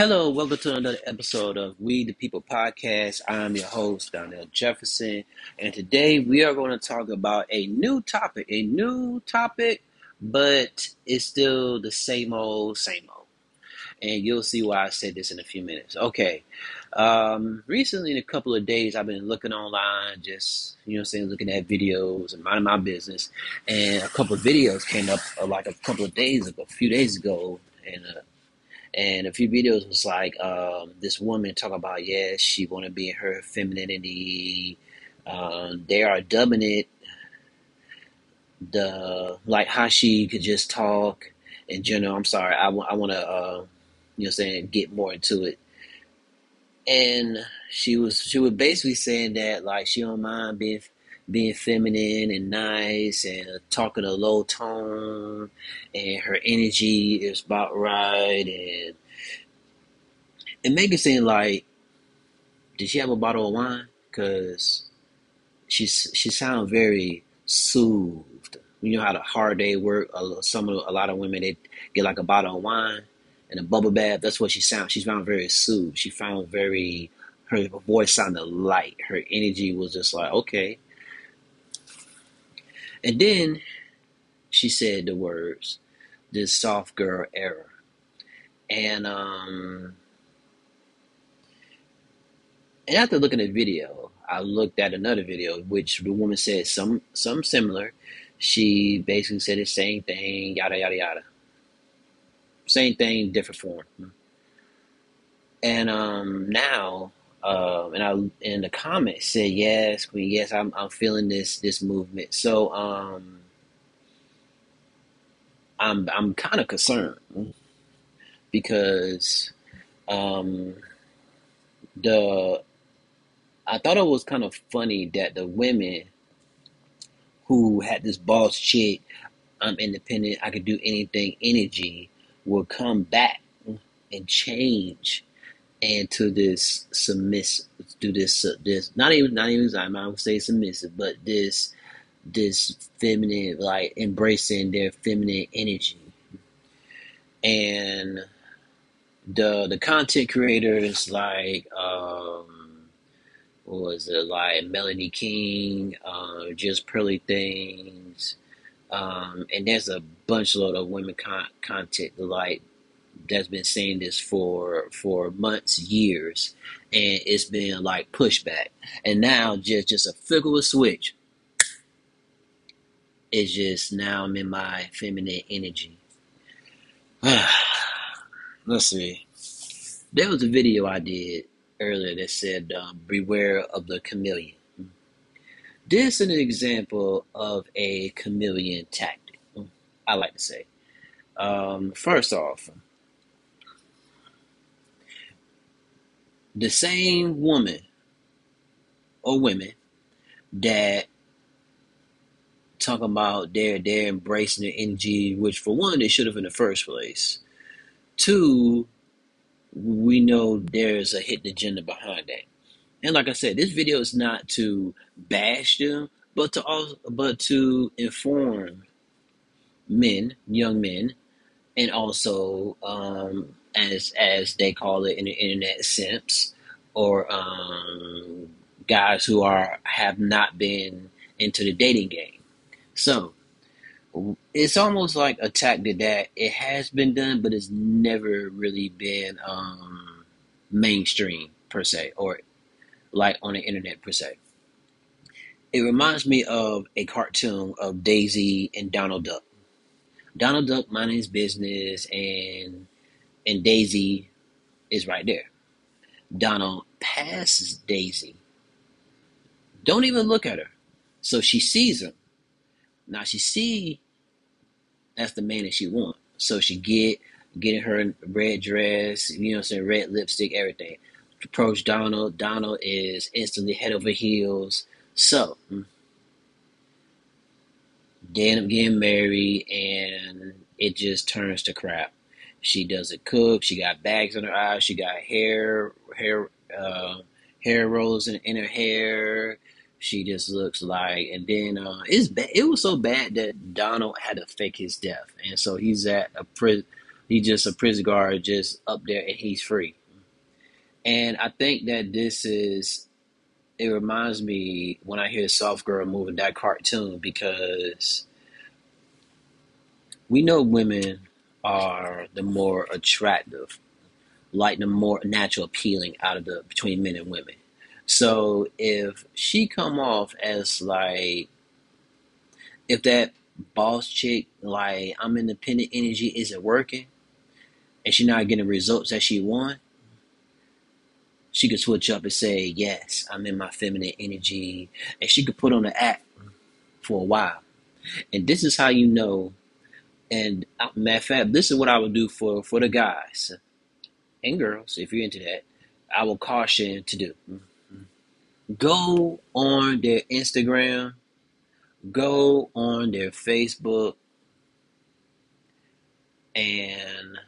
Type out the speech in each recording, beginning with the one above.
Hello, welcome to another episode of We the People podcast. I'm your host, Donnell Jefferson, and today we are going to talk about a new topic. A new topic, but it's still the same old, same old. And you'll see why I said this in a few minutes. Okay. Um, recently, in a couple of days, I've been looking online, just, you know I'm saying, looking at videos and minding my business. And a couple of videos came up uh, like a couple of days ago, a few days ago. And uh, and a few videos was like um, this woman talk about yes she want to be in her femininity. Um, they are dubbing it the like how she could just talk in general. I'm sorry i, I want to uh, you know saying get more into it. And she was she was basically saying that like she don't mind being being feminine and nice and talking a low tone and her energy is about right and and make it seem like did she have a bottle of wine? Because she's she sounds very soothed. You know how the hard day work some of a lot of women they get like a bottle of wine and a bubble bath that's what she sounds she found very soothed. She found very her voice sounded light. Her energy was just like okay and then she said the words, this soft girl era. And um and after looking at video, I looked at another video which the woman said some some similar. She basically said the same thing, yada yada yada. Same thing, different form. And um now um, and I in the comments said yes, Queen, yes, I'm I'm feeling this this movement. So um, I'm I'm kind of concerned because um, the I thought it was kind of funny that the women who had this boss chick, I'm independent, I could do anything energy, will come back and change and to this submissive to this this not even not even not gonna say submissive, but this this feminine like embracing their feminine energy. And the the content creators like um what was it like Melanie King, uh, just Pearly Things, um, and there's a bunch load of women con- content like that's been saying this for for months, years, and it's been like pushback. And now just just a flick of a switch. It's just now I'm in my feminine energy. Let's see. There was a video I did earlier that said, um, "Beware of the chameleon." This is an example of a chameleon tactic. I like to say. Um, first off, the same woman or women that talk about they're they're embracing the energy, which for one they should have in the first place. Two, we know there's a hidden agenda behind that. And like I said, this video is not to bash them, but to also, but to inform men, young men, and also um, as as they call it in the internet simps or um, guys who are have not been into the dating game. So it's almost like a tactic that it has been done, but it's never really been um, mainstream per se, or like on the internet per se. It reminds me of a cartoon of Daisy and Donald Duck. Donald Duck minding his business and and Daisy is right there. Donald passes Daisy. Don't even look at her. So she sees him. Now she see that's the man that she want. So she get getting her red dress, you know I'm saying, red lipstick, everything. Approach Donald. Donald is instantly head over heels. So hmm, they end up getting married and it just turns to crap. She doesn't cook. She got bags in her eyes. She got hair, hair, uh, hair rolls in, in her hair. She just looks like, and then uh, it's bad. It was so bad that Donald had to fake his death, and so he's at a prison, He's just a prison guard, just up there, and he's free. And I think that this is. It reminds me when I hear Soft Girl moving that cartoon because we know women are the more attractive, like the more natural appealing out of the between men and women. So if she come off as like if that boss chick like I'm independent energy isn't working and she not getting results that she want, she could switch up and say, Yes, I'm in my feminine energy and she could put on the act for a while. And this is how you know and uh, matter of fact, this is what I would do for for the guys and girls, if you're into that. I will caution to do. Go on their Instagram, go on their Facebook, and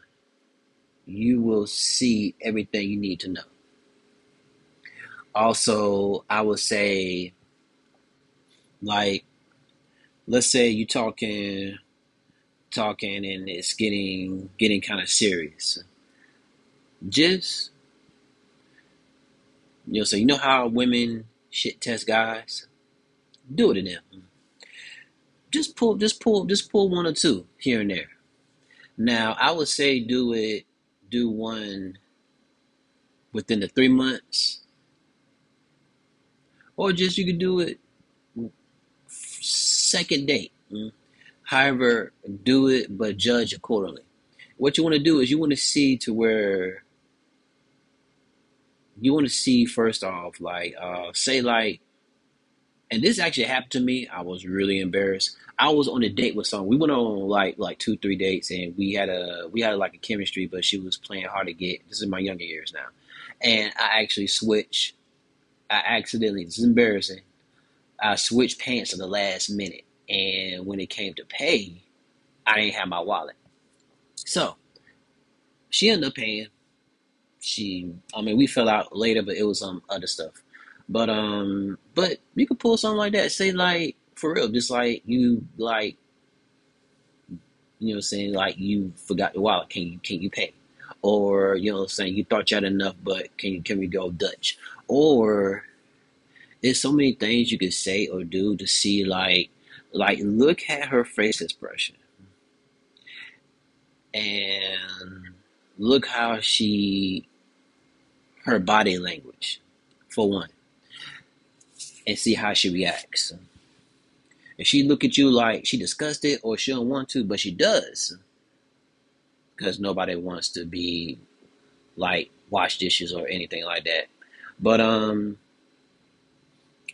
you will see everything you need to know. Also, I would say, like, let's say you're talking talking and it's getting getting kind of serious. Just you know, so you know how women shit test guys? Do it to them. Just pull just pull just pull one or two here and there. Now I would say do it do one within the three months. Or just you could do it second date. Mm. However, do it but judge accordingly. What you want to do is you want to see to where you want to see first off, like uh, say like, and this actually happened to me. I was really embarrassed. I was on a date with someone. We went on like like two three dates, and we had a we had like a chemistry, but she was playing hard to get. This is my younger years now, and I actually switched. I accidentally. This is embarrassing. I switched pants at the last minute and when it came to pay, I didn't have my wallet. So she ended up paying. She, I mean, we fell out later, but it was um other stuff. But um, but you could pull something like that. Say like for real, just like you like, you know, what I'm saying like you forgot your wallet. Can you can you pay? Or you know, what I'm saying you thought you had enough, but can you can we go Dutch? Or there's so many things you could say or do to see like like, look at her face expression. And look how she, her body language, for one. And see how she reacts. If she look at you like she disgusted or she don't want to, but she does. Because nobody wants to be like wash dishes or anything like that. But um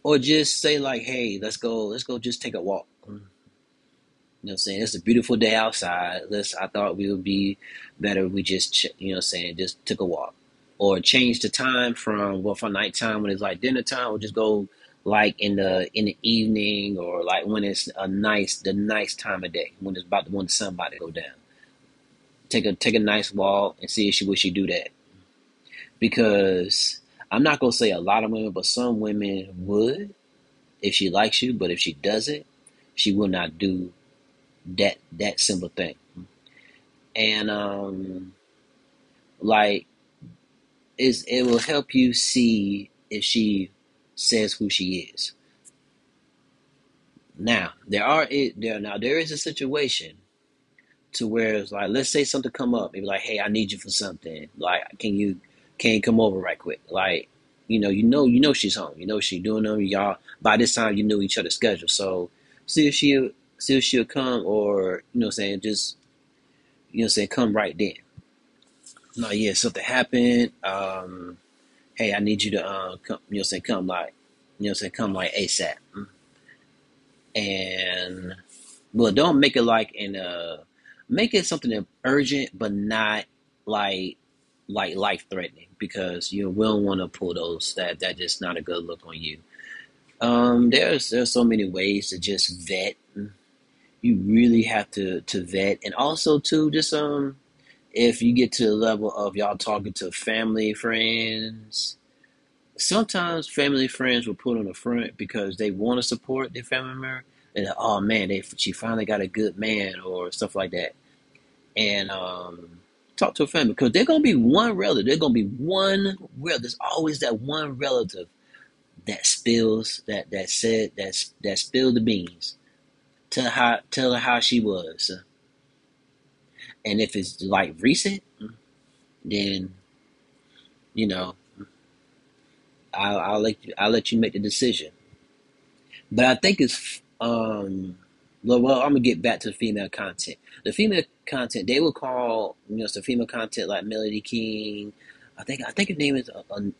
or just say like, "Hey, let's go, let's go, just take a walk." You know what I'm saying? It's a beautiful day outside. Let's. I thought we would be better. If we just, you know, what I'm saying, just took a walk, or change the time from well, from nighttime when it's like dinner time, or just go like in the in the evening, or like when it's a nice the nice time of day when it's about to, when the sun about to go down. Take a take a nice walk and see if she would she do that, because I'm not gonna say a lot of women, but some women would if she likes you, but if she doesn't, she will not do that that simple thing. And um like is it will help you see if she says who she is. Now, there are it there now there is a situation to where it's like let's say something come up, maybe like, hey, I need you for something. Like, can you can't come over right quick. Like, you know, you know, you know she's home. You know she's doing them. Y'all by this time you knew each other's schedule. So see if she'll see if she'll come or you know saying just you know saying come right then. No, yeah, something happened. Um, hey, I need you to uh, come. You know, saying come like you know, saying come like ASAP. And well, don't make it like in a make it something urgent, but not like like life threatening because you will want to pull those that that just not a good look on you. Um, there's there's so many ways to just vet. You really have to to vet, and also too just um, if you get to the level of y'all talking to family friends, sometimes family friends will put on the front because they want to support their family member. And oh man, they she finally got a good man or stuff like that, and um talk to a family because they're gonna be one relative. They're gonna be one relative. There's always that one relative that spills that that said that that spilled the beans. Tell how tell her how she was, and if it's like recent, then you know I'll, I'll let you I'll let you make the decision. But I think it's um well, well I'm gonna get back to the female content. The female content they will call you know some female content like Melody King. I think I think her name is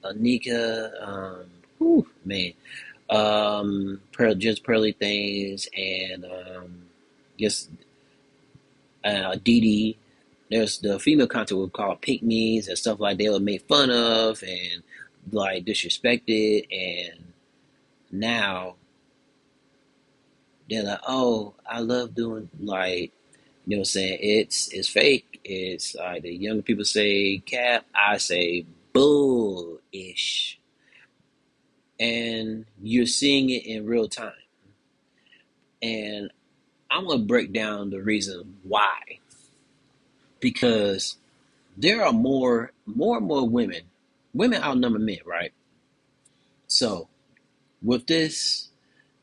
Anika. Um, whew, man, um, Pearl, just Pearly Things and um, just uh, Dee. There's the female content we call pink and stuff like they would make fun of and like disrespected and now they're like, oh, I love doing like you know what I'm saying? It's it's fake. It's like the younger people say cap, I say bullish. And you're seeing it in real time. And I'm gonna break down the reason why. Because there are more more and more women. Women outnumber men, right? So with this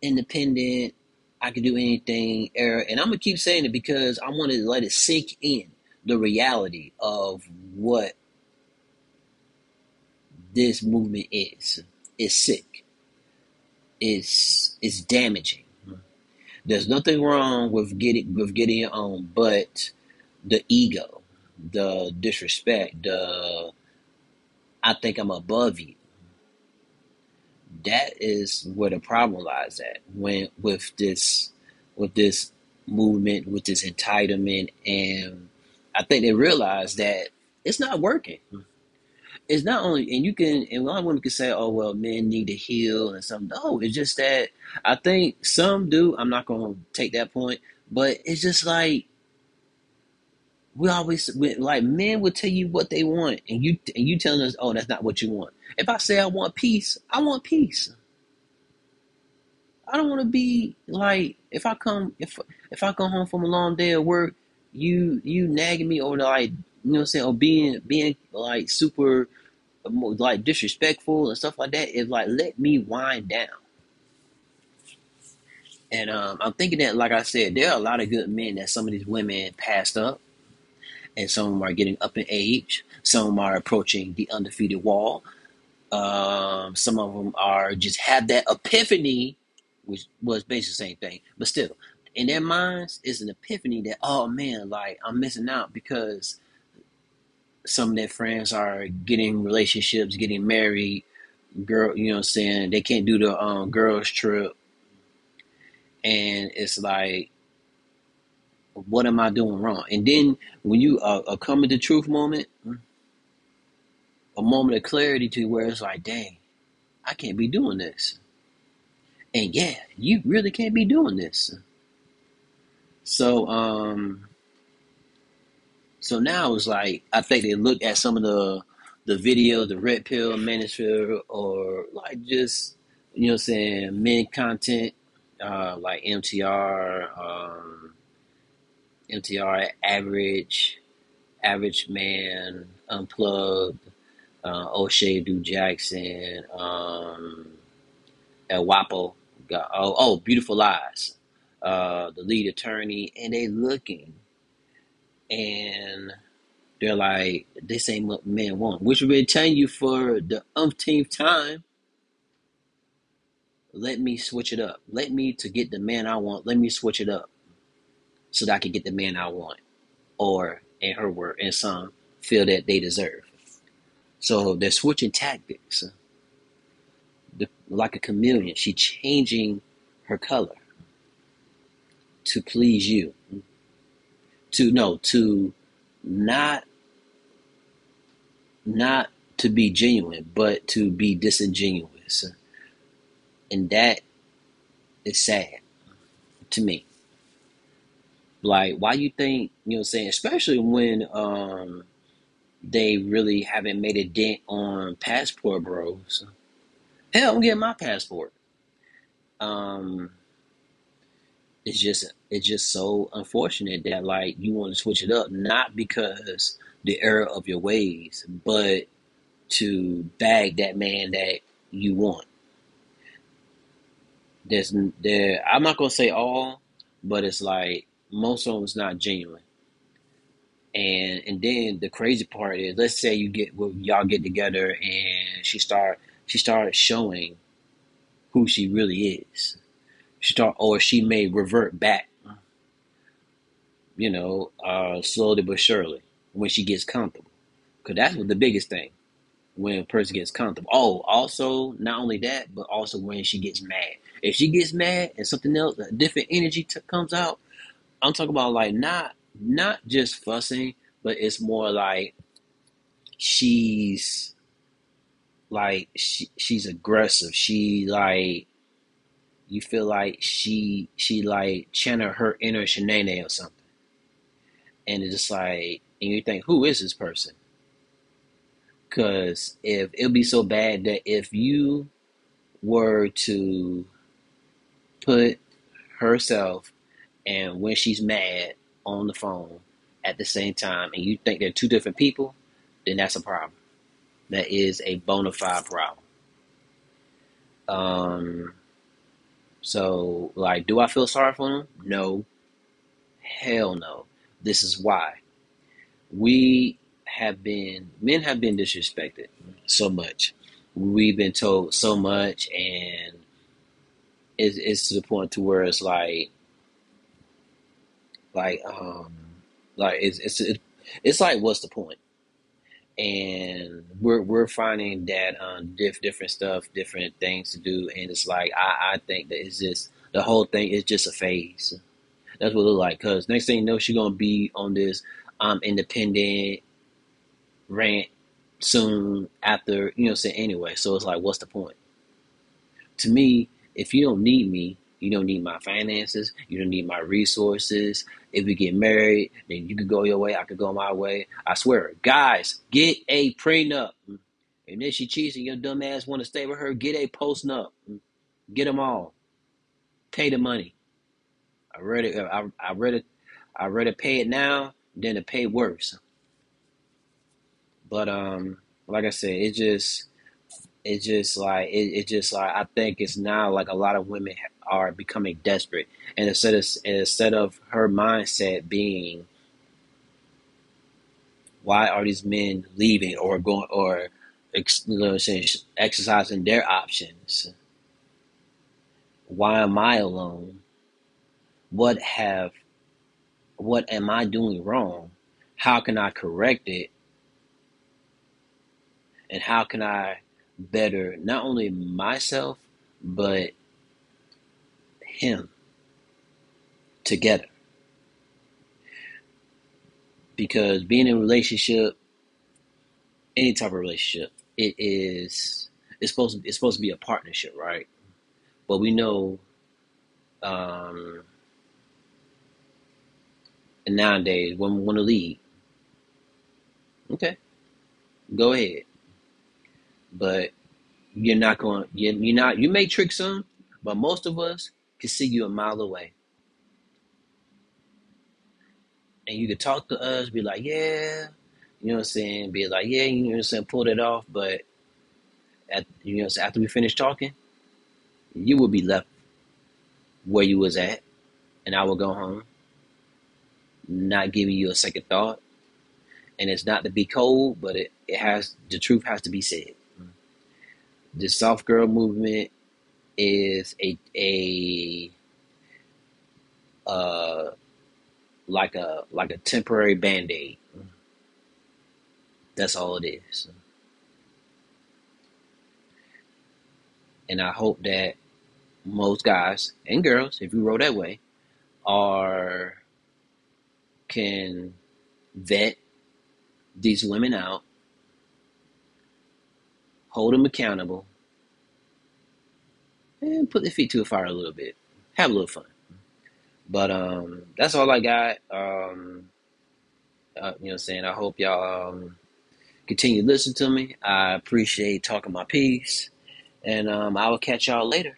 independent, I can do anything era, and I'm gonna keep saying it because I want to let it sink in the reality of what this movement is. It's sick. It's it's damaging. There's nothing wrong with getting with getting your own, but the ego, the disrespect, the I think I'm above you. That is where the problem lies at when with this with this movement, with this entitlement, and I think they realize that it's not working. It's not only, and you can, and a lot of women can say, "Oh well, men need to heal," and some. No, it's just that I think some do. I'm not going to take that point, but it's just like we always like men will tell you what they want, and you and you telling us, "Oh, that's not what you want." If I say I want peace, I want peace. I don't want to be like if I come if if I come home from a long day of work, you you nagging me over like you know what I'm saying or being being like super like disrespectful and stuff like that. It like let me wind down. And um, I'm thinking that, like I said, there are a lot of good men that some of these women passed up, and some of them are getting up in age. Some of them are approaching the undefeated wall. Um, some of them are just have that epiphany which was basically the same thing. But still, in their minds, it's an epiphany that, oh man, like I'm missing out because some of their friends are getting relationships, getting married, girl, you know what I'm saying? They can't do the um, girls trip. And it's like, what am I doing wrong? And then when you uh, coming to truth moment, a moment of clarity to where it's like, dang, I can't be doing this. And yeah, you really can't be doing this. So, um, so now it's like I think they looked at some of the the video, the red pill manosphere, or like just you know, what I'm saying men content, uh, like MTR, um, MTR average, average man, unplugged, uh, O'Shea Do Jackson, um, El Wapo oh, oh beautiful lies uh the lead attorney and they looking and they're like this ain't what men want which we've been telling you for the umpteenth time let me switch it up let me to get the man i want let me switch it up so that i can get the man i want or in her word and some feel that they deserve so they're switching tactics the, like a chameleon. She changing her color to please you. To no, to not not to be genuine, but to be disingenuous. And that is sad to me. Like, why you think, you know I'm saying, especially when um they really haven't made a dent on passport bros. Hell, I'm getting my passport. Um, it's just it's just so unfortunate that like you want to switch it up, not because the error of your ways, but to bag that man that you want. There's there. I'm not gonna say all, but it's like most of them is not genuine. And and then the crazy part is, let's say you get well, y'all get together and she start she started showing who she really is. Start or she may revert back, you know, uh, slowly but surely when she gets comfortable. Cause that's what the biggest thing when a person gets comfortable. Oh, also not only that, but also when she gets mad. If she gets mad and something else, a different energy t- comes out. I'm talking about like not not just fussing, but it's more like she's like she, she's aggressive. She like you feel like she she like channel her inner Shanae or something, and it's just like and you think who is this person? Because if it'll be so bad that if you were to put herself and when she's mad on the phone at the same time and you think they're two different people, then that's a problem. That is a bona fide problem. Um, so, like, do I feel sorry for them? No. Hell no. This is why. We have been, men have been disrespected so much. We've been told so much, and it's, it's to the point to where it's like, like, um, like it's it's it's like what's the point? And we're we're finding that um diff, different stuff, different things to do, and it's like I I think that it's just the whole thing is just a phase. That's what it look like. Cause next thing you know, she's gonna be on this um independent rant soon after you know. Say anyway, so it's like, what's the point? To me, if you don't need me, you don't need my finances. You don't need my resources. If we get married, then you could go your way. I could go my way. I swear, guys, get a prenup. And if she cheats and your dumb ass want to stay with her, get a post nup. Get them all. Pay the money. I read it. I, I read it. I read it. pay it now than to pay worse. But um, like I said, it just it's just like it, it just like I think it's now like a lot of women are becoming desperate, and instead of instead of her mindset being why are these men leaving or going or you know, saying, exercising their options? Why am I alone? What have what am I doing wrong? How can I correct it? And how can I better not only myself but him together. Because being in a relationship any type of relationship it is it's supposed to it's supposed to be a partnership right? But we know um and nowadays women want to lead. Okay. Go ahead but you're not going you're, you're not you may trick some but most of us can see you a mile away. And you could talk to us be like yeah you know what i'm saying? Be like yeah you know what i'm saying? Pull it off but at you know after we finish talking you will be left where you was at and i will go home not giving you a second thought. And it's not to be cold but it, it has the truth has to be said the soft girl movement is a a uh like a like a temporary band-aid. That's all it is. And I hope that most guys and girls, if you roll that way, are can vet these women out, hold them accountable, and put their feet to the fire a little bit. Have a little fun. But um, that's all I got. Um, uh, you know what I'm saying? I hope y'all um, continue to listen to me. I appreciate talking my piece. And um, I will catch y'all later.